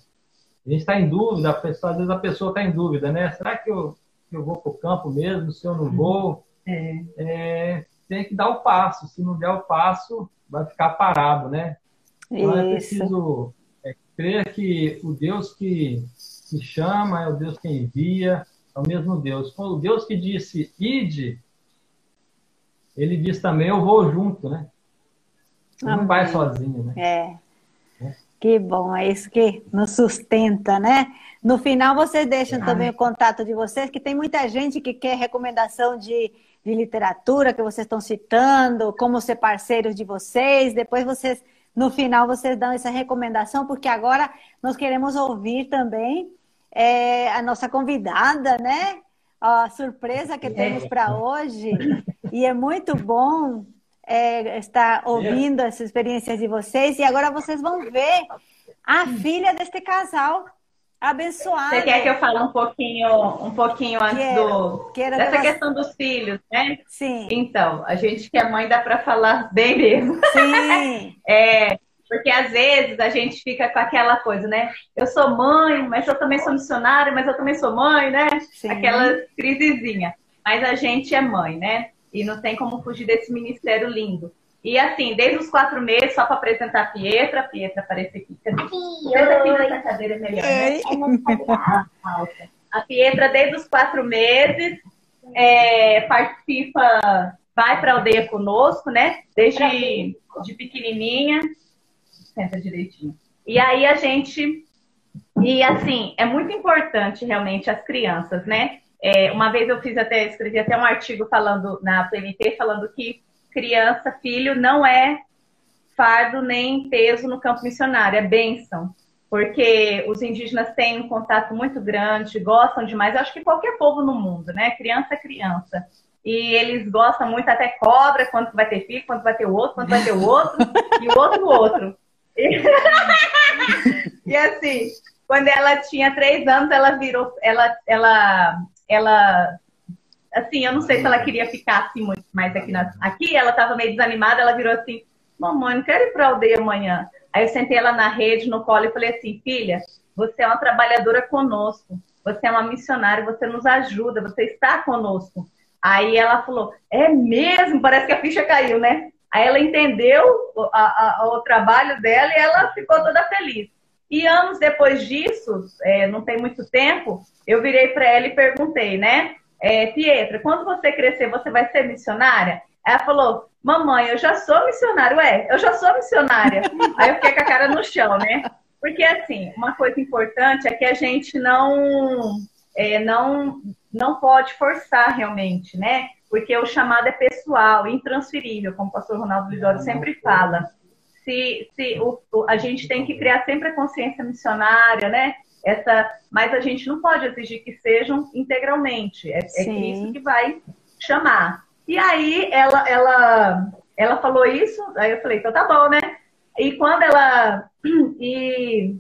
A gente está em dúvida, às vezes a pessoa está em dúvida, né? Será que eu, eu vou para o campo mesmo? Se eu não vou? É. É, tem que dar o passo. Se não der o passo, vai ficar parado, né? Então é preciso crer que o Deus que, que chama é o Deus que envia, é o mesmo Deus. O Deus que disse ide, ele diz também eu vou junto, né? Ele não vai sozinho, né? É. é. Que bom, é isso que nos sustenta, né? No final, vocês deixam é. também o contato de vocês, que tem muita gente que quer recomendação de, de literatura que vocês estão citando, como ser parceiros de vocês. Depois vocês no final vocês dão essa recomendação, porque agora nós queremos ouvir também é, a nossa convidada, né? A surpresa que temos para hoje. E é muito bom é, estar ouvindo essas experiências de vocês. E agora vocês vão ver a filha deste casal abençoado. Você quer que eu fale um pouquinho, um pouquinho antes quero, do quero dessa questão dos filhos, né? Sim. Então, a gente que é mãe dá para falar bem mesmo. Sim. é, porque às vezes a gente fica com aquela coisa, né? Eu sou mãe, mas eu também sou missionária, mas eu também sou mãe, né? Sim. Aquela crisezinha. Mas a gente é mãe, né? E não tem como fugir desse ministério lindo. E assim, desde os quatro meses, só para apresentar a Pietra, a Pietra aparece aqui. Senta aqui nessa cadeira melhor, né? A Pietra, desde os quatro meses, é, participa, vai para a aldeia conosco, né? Desde de pequenininha. Senta direitinho. E aí a gente. E assim, é muito importante realmente as crianças, né? É, uma vez eu fiz até, escrevi até um artigo falando na PNT, falando que criança, filho, não é fardo nem peso no campo missionário, é bênção. Porque os indígenas têm um contato muito grande, gostam demais, acho que qualquer povo no mundo, né? Criança é criança. E eles gostam muito, até cobra, quando vai ter filho, quando vai ter o outro, quando vai ter o outro, e o outro o outro. E, assim, quando ela tinha três anos, ela virou, ela, ela, ela assim, eu não sei se ela queria ficar assim muito mais aqui. Na... Aqui ela estava meio desanimada, ela virou assim, mamãe, não quero ir para aldeia amanhã. Aí eu sentei ela na rede, no colo, e falei assim, filha, você é uma trabalhadora conosco, você é uma missionária, você nos ajuda, você está conosco. Aí ela falou, é mesmo? Parece que a ficha caiu, né? Aí ela entendeu a, a, o trabalho dela e ela ficou toda feliz. E anos depois disso, é, não tem muito tempo, eu virei para ela e perguntei, né? é, Pietra, quando você crescer, você vai ser missionária? Ela falou, mamãe, eu já sou missionária. Ué, eu já sou missionária. Aí eu fiquei com a cara no chão, né? Porque, assim, uma coisa importante é que a gente não, é, não, não pode forçar realmente, né? Porque o chamado é pessoal, intransferível, como o pastor Ronaldo Lidoro sempre fala. Se, se o, a gente tem que criar sempre a consciência missionária, né? essa, mas a gente não pode exigir que sejam integralmente. É, é isso que vai chamar. E aí ela, ela, ela falou isso, aí eu falei, então tá bom, né? E quando ela. E,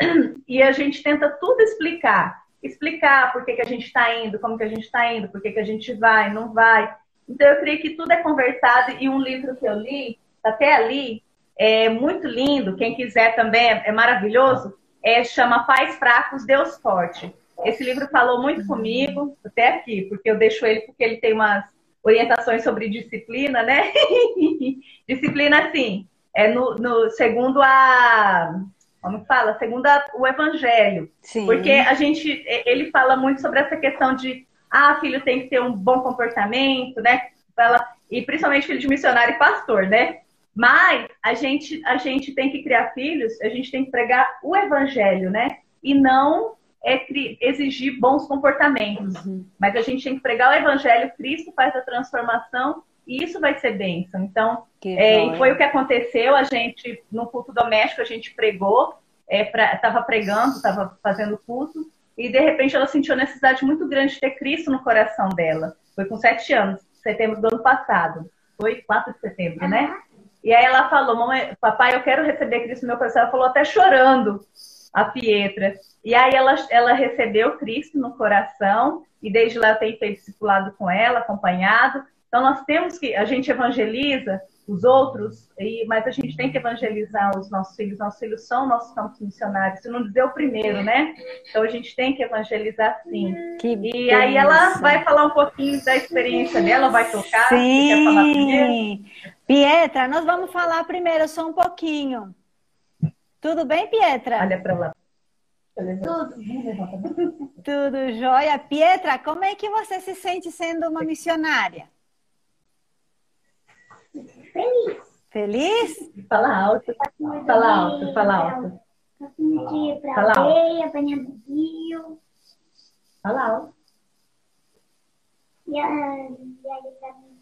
e a gente tenta tudo explicar. Explicar por que, que a gente está indo, como que a gente está indo, por que, que a gente vai, não vai. Então, eu creio que tudo é conversado e um livro que eu li, até ali, é muito lindo, quem quiser também, é maravilhoso, é, chama Pais Fracos, Deus Forte. Esse livro falou muito comigo, até aqui, porque eu deixo ele porque ele tem umas orientações sobre disciplina, né? disciplina, assim, é no, no, segundo a. Como fala? Segundo a, o Evangelho. Sim. Porque a gente. Ele fala muito sobre essa questão de. Ah, filho tem que ter um bom comportamento, né? Fala, e principalmente filho de missionário e pastor, né? Mas a gente, a gente tem que criar filhos, a gente tem que pregar o evangelho, né? E não é exigir bons comportamentos. Uhum. Mas a gente tem que pregar o evangelho, Cristo faz a transformação e isso vai ser bênção. Então, é, foi o que aconteceu. A gente, no culto doméstico, a gente pregou, estava é, pregando, estava fazendo culto, e de repente ela sentiu a necessidade muito grande de ter Cristo no coração dela. Foi com sete anos, setembro do ano passado. Foi 4 de setembro, uhum. né? E aí ela falou, mamãe, papai, eu quero receber Cristo no meu coração. Ela falou até chorando, a Pietra. E aí ela, ela recebeu Cristo no coração, e desde lá eu tenho feito discipulado com ela, acompanhado. Então nós temos que, a gente evangeliza os outros, e, mas a gente tem que evangelizar os nossos filhos. Nossos filhos são nossos campos missionários, se não dizer o primeiro, né? Então a gente tem que evangelizar sim. Que e beleza. aí ela vai falar um pouquinho da experiência dela, vai tocar. Sim. Quer falar primeiro? Pietra, nós vamos falar primeiro só um pouquinho. Tudo bem, Pietra? Olha para lá. Tudo. Tudo jóia. Pietra, como é que você se sente sendo uma missionária? Feliz. Feliz? Fala alto. Fala alto, fala alto. Pra fala aldeia, banhar no rio. Fala alto. E, a, e aí pra mim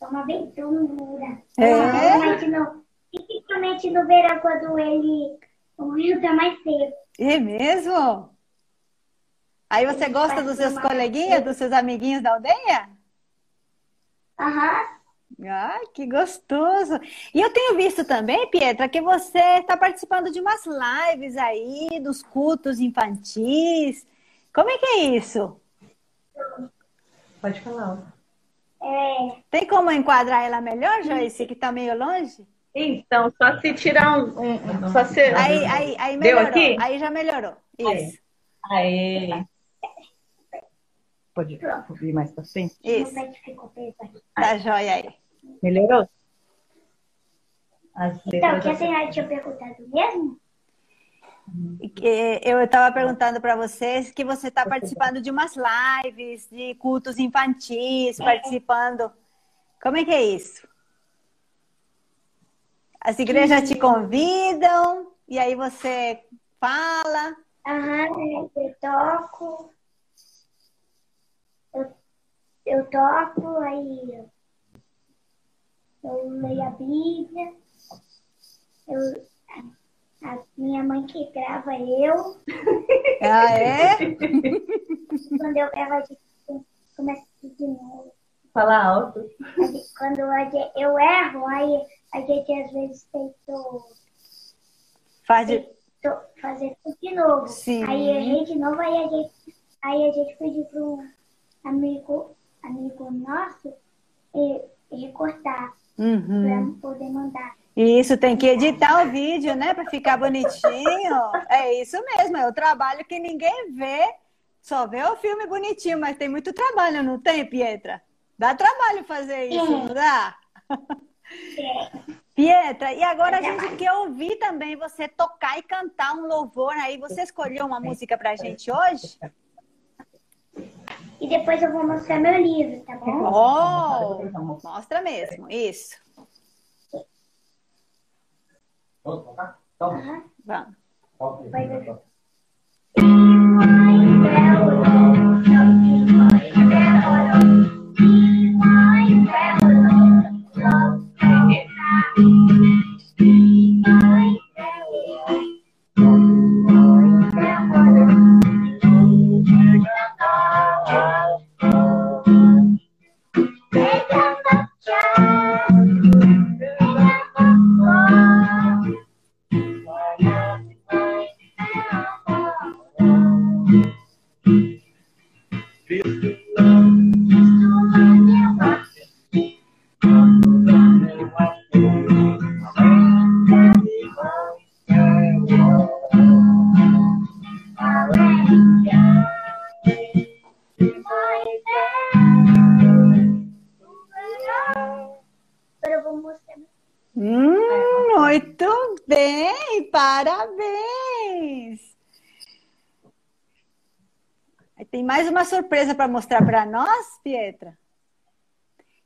é uma aventura. É? No, principalmente no verão, quando ele o rio tá mais seco. É mesmo? Aí você gosta dos seus coleguinhas, dos seus amiguinhos da aldeia? Aham. Ai, que gostoso! E eu tenho visto também, Pietra, que você está participando de umas lives aí, dos cultos infantis. Como é que é isso? Pode falar. É... Tem como enquadrar ela melhor, Joyce, que está meio longe? Então, só se tirar um. um só se... Aí, aí, aí melhorou. Deu aqui? Aí já melhorou. Isso. Aí. aí. Pode vir mais para frente? Isso. Tá jóia aí. Melhorou? então, o que a senhora tinha perguntado mesmo? Eu estava perguntando para vocês que você está participando de umas lives, de cultos infantis, participando. Como é que é isso? As igrejas te convidam e aí você fala. Aham, eu toco. Eu, eu toco, aí eu leio a Bíblia, eu, a minha mãe que grava eu. Ah, é? Quando eu gravo, a gente começa de novo. Fala alto. Quando eu erro, aí a gente às vezes tenta Faz fazer tudo de novo. Sim. Aí errei de novo, aí a gente, aí a gente pediu para um amigo, amigo nosso recortar uhum. para poder mandar. Isso, tem que editar o vídeo, né? Para ficar bonitinho. É isso mesmo, é o trabalho que ninguém vê. Só vê o filme bonitinho, mas tem muito trabalho, não tem, Pietra? Dá trabalho fazer isso, é. não dá? É. Pietra, e agora a gente quer ouvir também você tocar e cantar um louvor aí. Você escolheu uma música pra gente hoje? E depois eu vou mostrar meu livro, tá bom? Oh, mostra mesmo, isso. Uhum. Vamos. Tem mais uma surpresa para mostrar para nós, Pietra.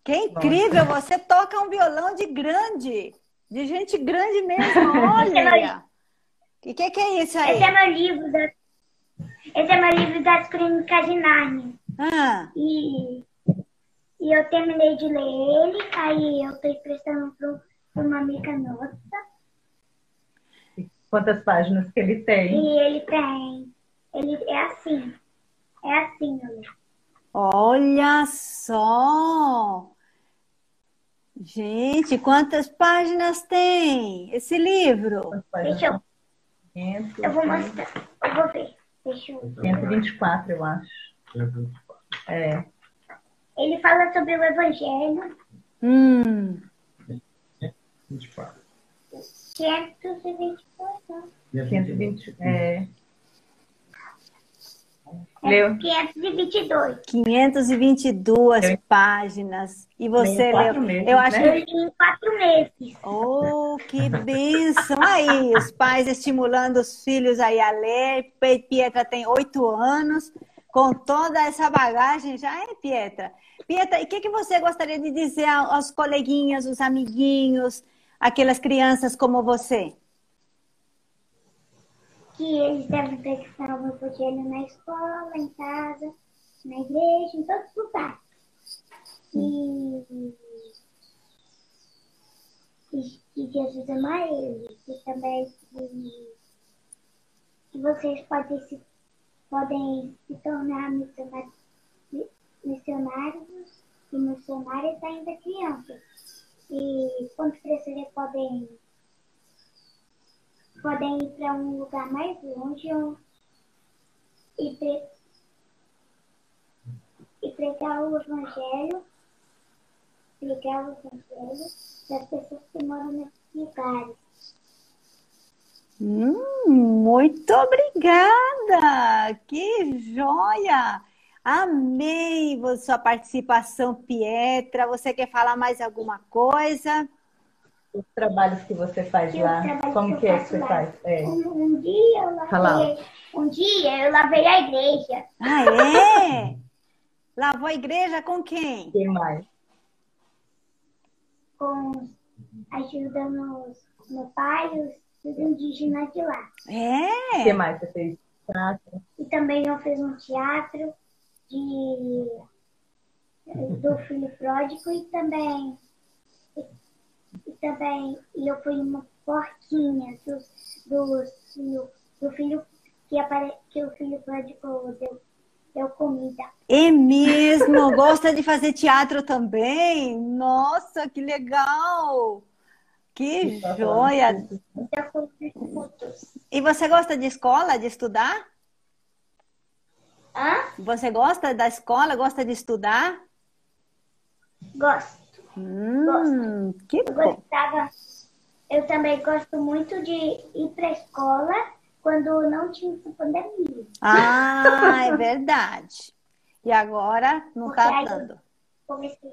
Que incrível, Nossa. você toca um violão de grande, de gente grande mesmo, olha. O que, que, é isso aí? Esse é meu livro, da... esse é meu livro das Crônicas de Nárnia. Ah. E, e eu terminei de ler ele, aí eu estou emprestando para uma amiga nossa. Quantas páginas que ele tem? E ele tem. Ele é assim. É assim, olha. Olha só! Gente, quantas páginas tem esse livro? Deixa eu. Eu vou mostrar. Eu vou ver. Deixa eu. 124, eu acho. É. Ele fala sobre o Evangelho. Hum. 24. 524. 520. É. Leu? 522. 522 eu... páginas. E você leu? Meses, eu acho né? que... em quatro meses. Oh, que bênção! Aí, os pais estimulando os filhos aí a ler. Pietra tem oito anos, com toda essa bagagem já, é, Pietra? Pietra, e o que, que você gostaria de dizer aos coleguinhas, os amiguinhos, aquelas crianças como você? Que eles devem praticar o evangelho na escola, em casa, na igreja, em todos os lugares. E, e que Jesus ama eles. E também que, que vocês podem se, podem se tornar missionários, missionários e missionárias ainda crianças. E quando crescerem podem podem ir para um lugar mais longe e, pre... e pregar o Evangelho, pregar o Evangelho das pessoas que moram nesses lugares. Hum, muito obrigada! Que joia! Amei sua participação, Pietra. Você quer falar mais alguma coisa? Os trabalhos que você faz lá, como que, que é que você lá. faz? É. Um, um, dia eu lavei, um dia eu lavei a igreja. Ah, é? Lavou a igreja com quem? Quem mais? Com ajudando meu pai e os indígenas de lá. É? O que mais você fez? Teatro. E também eu fiz um teatro de do filho pródigo e também e também eu fui uma porquinha do, do, do, do filho que, apare, que o filho pródigo deu, deu comida. É mesmo? Gosta de fazer teatro também? Nossa, que legal! Que joia! E você gosta de escola, de estudar? Hã? Você gosta da escola, gosta de estudar? Gosto. Hum, que eu gostava. Eu também gosto muito de ir para a escola quando não tinha pandemia. Ah, é verdade. E agora não está dando. Comecei,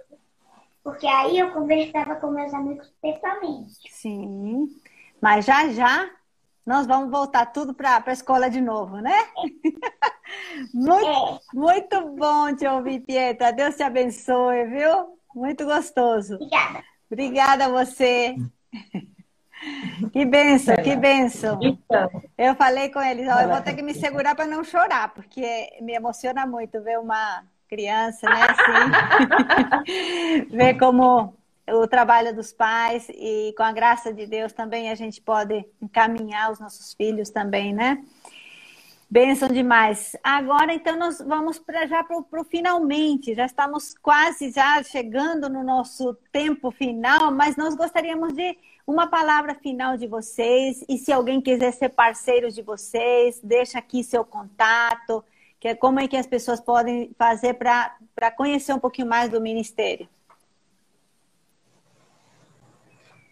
porque aí eu conversava com meus amigos pessoalmente. Sim. Mas já já nós vamos voltar tudo para a escola de novo, né? É. muito, é. muito bom te ouvir, Pietra. Deus te abençoe, viu? Muito gostoso. Obrigada. Obrigada a você. Que benção, que benção. Então. Eu falei com eles, ó, eu vou ter que me segurar para não chorar, porque me emociona muito ver uma criança, né, assim, ver como o trabalho dos pais e com a graça de Deus também a gente pode encaminhar os nossos filhos também, né? Benção demais. Agora, então, nós vamos pra, já para o finalmente. Já estamos quase já chegando no nosso tempo final, mas nós gostaríamos de uma palavra final de vocês. E se alguém quiser ser parceiro de vocês, deixa aqui seu contato. Que é como é que as pessoas podem fazer para conhecer um pouquinho mais do ministério.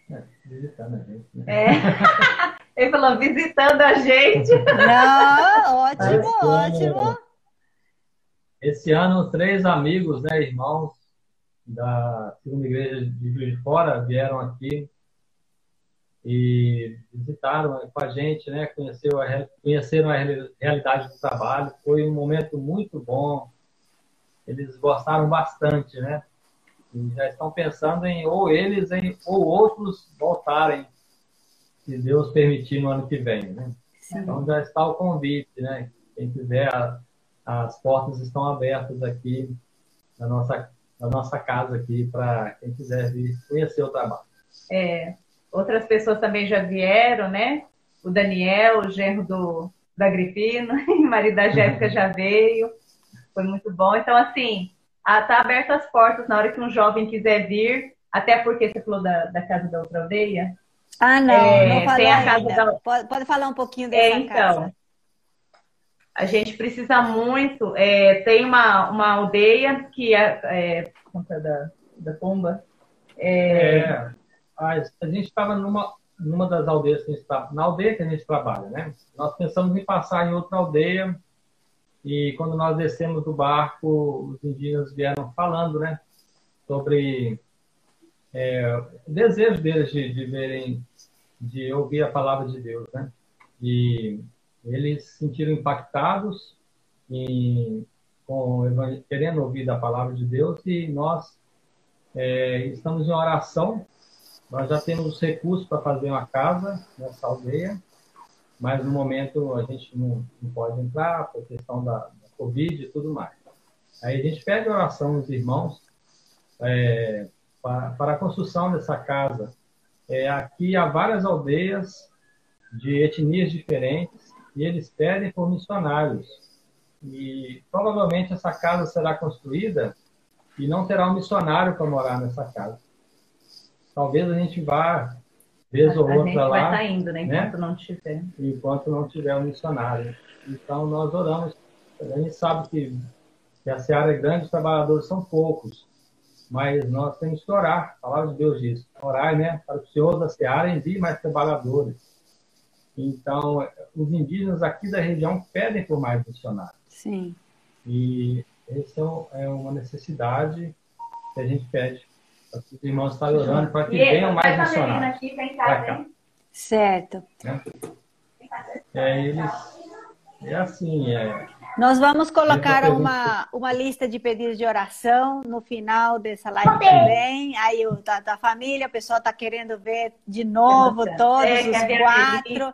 É, a gente. Né? É. Ele falou visitando a gente. Não, ótimo, ótimo. Esse ano, três amigos, né, irmãos da segunda igreja de Juiz de Fora vieram aqui e visitaram com a gente, né? Conheceu a, conheceram a realidade do trabalho. Foi um momento muito bom. Eles gostaram bastante, né? E já estão pensando em ou eles em, ou outros voltarem, se Deus permitir no ano que vem, né? Então já está o convite, né? Quem quiser, as portas estão abertas aqui na nossa, na nossa casa aqui para quem quiser vir conhecer o trabalho. É, outras pessoas também já vieram, né? O Daniel, o genro do, da Agripino, o marido da Jéssica já veio. Foi muito bom. Então, assim, tá aberto as portas na hora que um jovem quiser vir, até porque você falou da, da casa da outra aldeia. Ah, não, é, não falou tem a casa da... pode, pode, falar um pouquinho dessa é, então, casa. A gente precisa muito. É, tem uma, uma aldeia que é, é conta da, da pomba. É, é a, a gente estava numa, numa das aldeias que a gente está, na aldeia que a gente trabalha, né? Nós pensamos em passar em outra aldeia e quando nós descemos do barco, os indígenas vieram falando, né? Sobre é, o desejo deles de, de verem, de ouvir a palavra de Deus, né? E eles se sentiram impactados em, com, querendo ouvir a palavra de Deus e nós é, estamos em oração nós já temos os recursos para fazer uma casa nessa aldeia, mas no momento a gente não, não pode entrar por questão da, da, Covid e tudo mais. Aí a gente pede oração aos irmãos é, para, para, a construção dessa casa. É, aqui há várias aldeias de etnias diferentes e eles pedem por missionários. E provavelmente essa casa será construída e não terá um missionário para morar nessa casa talvez a gente vá vez ou outra lá. vai estar tá indo, né? Enquanto né? não tiver. Enquanto não tiver um missionário. Então nós oramos. A gente sabe que, que a seara é grande, os trabalhadores são poucos. Mas nós temos que orar. A palavra de Deus diz. Orar, né? Para o Senhor da seara envie mais trabalhadores. Então, os indígenas aqui da região pedem por mais missionários. Sim. E essa é, é uma necessidade que a gente pede os irmãos estão orando para que venham mais missionários. Aqui, vem cá. Certo. É, eles, é assim, é, nós vamos colocar uma, uma lista de pedidos de oração no final dessa live também. Aí o, da, da família, o pessoal está querendo ver de novo todos é, os quatro.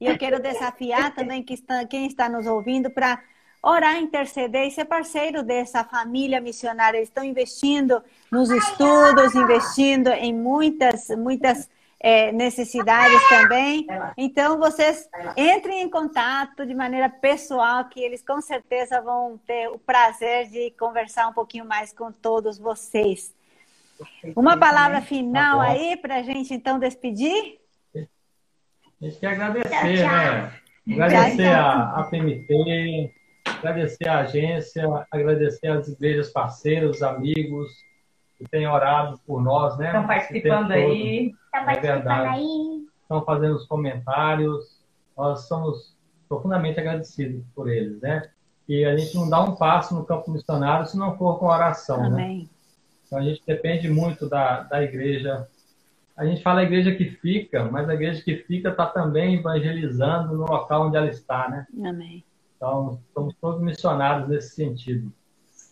E eu quero desafiar também que está, quem está nos ouvindo para orar, interceder e ser parceiro dessa família missionária. Eles estão investindo nos estudos, investindo em muitas, muitas é, necessidades também. Então, vocês entrem em contato de maneira pessoal, que eles com certeza vão ter o prazer de conversar um pouquinho mais com todos vocês. Uma palavra final tá aí para a gente então despedir? A gente quer agradecer, né? Agradecer a, a PMT, agradecer a agência, agradecer as igrejas parceiras, amigos que têm orado por nós, né? Estão participando aí. Estão é participando aí. Estão fazendo os comentários. Nós somos profundamente agradecidos por eles, né? E a gente não dá um passo no campo missionário se não for com oração, né? Amém. né? Então a gente depende muito da, da igreja. A gente fala a igreja que fica, mas a igreja que fica está também evangelizando no local onde ela está, né? Amém. Então, somos todos missionários nesse sentido.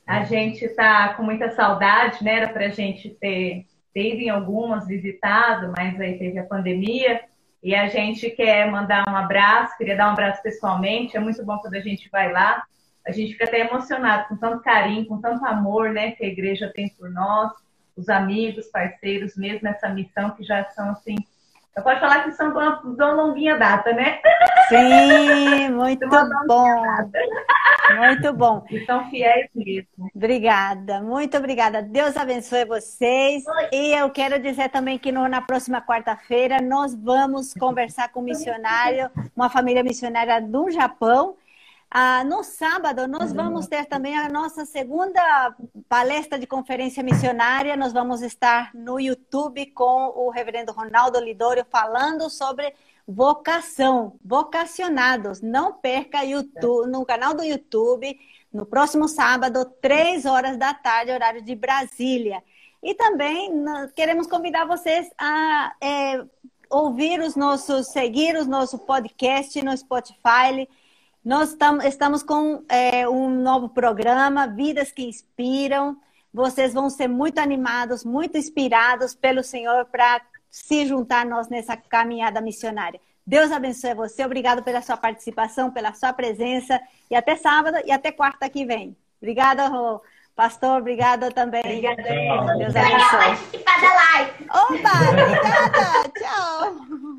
A gente está com muita saudade, né? Era para a gente ter, ter ido em algumas, visitado, mas aí teve a pandemia. E a gente quer mandar um abraço, queria dar um abraço pessoalmente. É muito bom quando a gente vai lá. A gente fica até emocionado com tanto carinho, com tanto amor, né? Que a igreja tem por nós, os amigos, parceiros, mesmo nessa missão que já são assim eu posso falar que são de uma, de uma longuinha data, né? Sim, muito bom. Muito bom. E são fiéis mesmo. Obrigada, muito obrigada. Deus abençoe vocês. Oi. E eu quero dizer também que no, na próxima quarta-feira nós vamos conversar com um missionário, uma família missionária do Japão, ah, no sábado, nós vamos ter também a nossa segunda palestra de conferência missionária. Nós vamos estar no YouTube com o reverendo Ronaldo Lidório falando sobre vocação, vocacionados. Não perca YouTube, no canal do YouTube, no próximo sábado, três horas da tarde, horário de Brasília. E também queremos convidar vocês a é, ouvir os nossos, seguir o nosso podcast no Spotify. Nós tam, estamos com é, um novo programa, Vidas que Inspiram. Vocês vão ser muito animados, muito inspirados pelo Senhor para se juntar nós nessa caminhada missionária. Deus abençoe você. Obrigado pela sua participação, pela sua presença. E até sábado e até quarta que vem. Obrigada, Rô. Pastor, obrigada também. Obrigada. Deus abençoe. participar da live. Opa, obrigada. Tchau.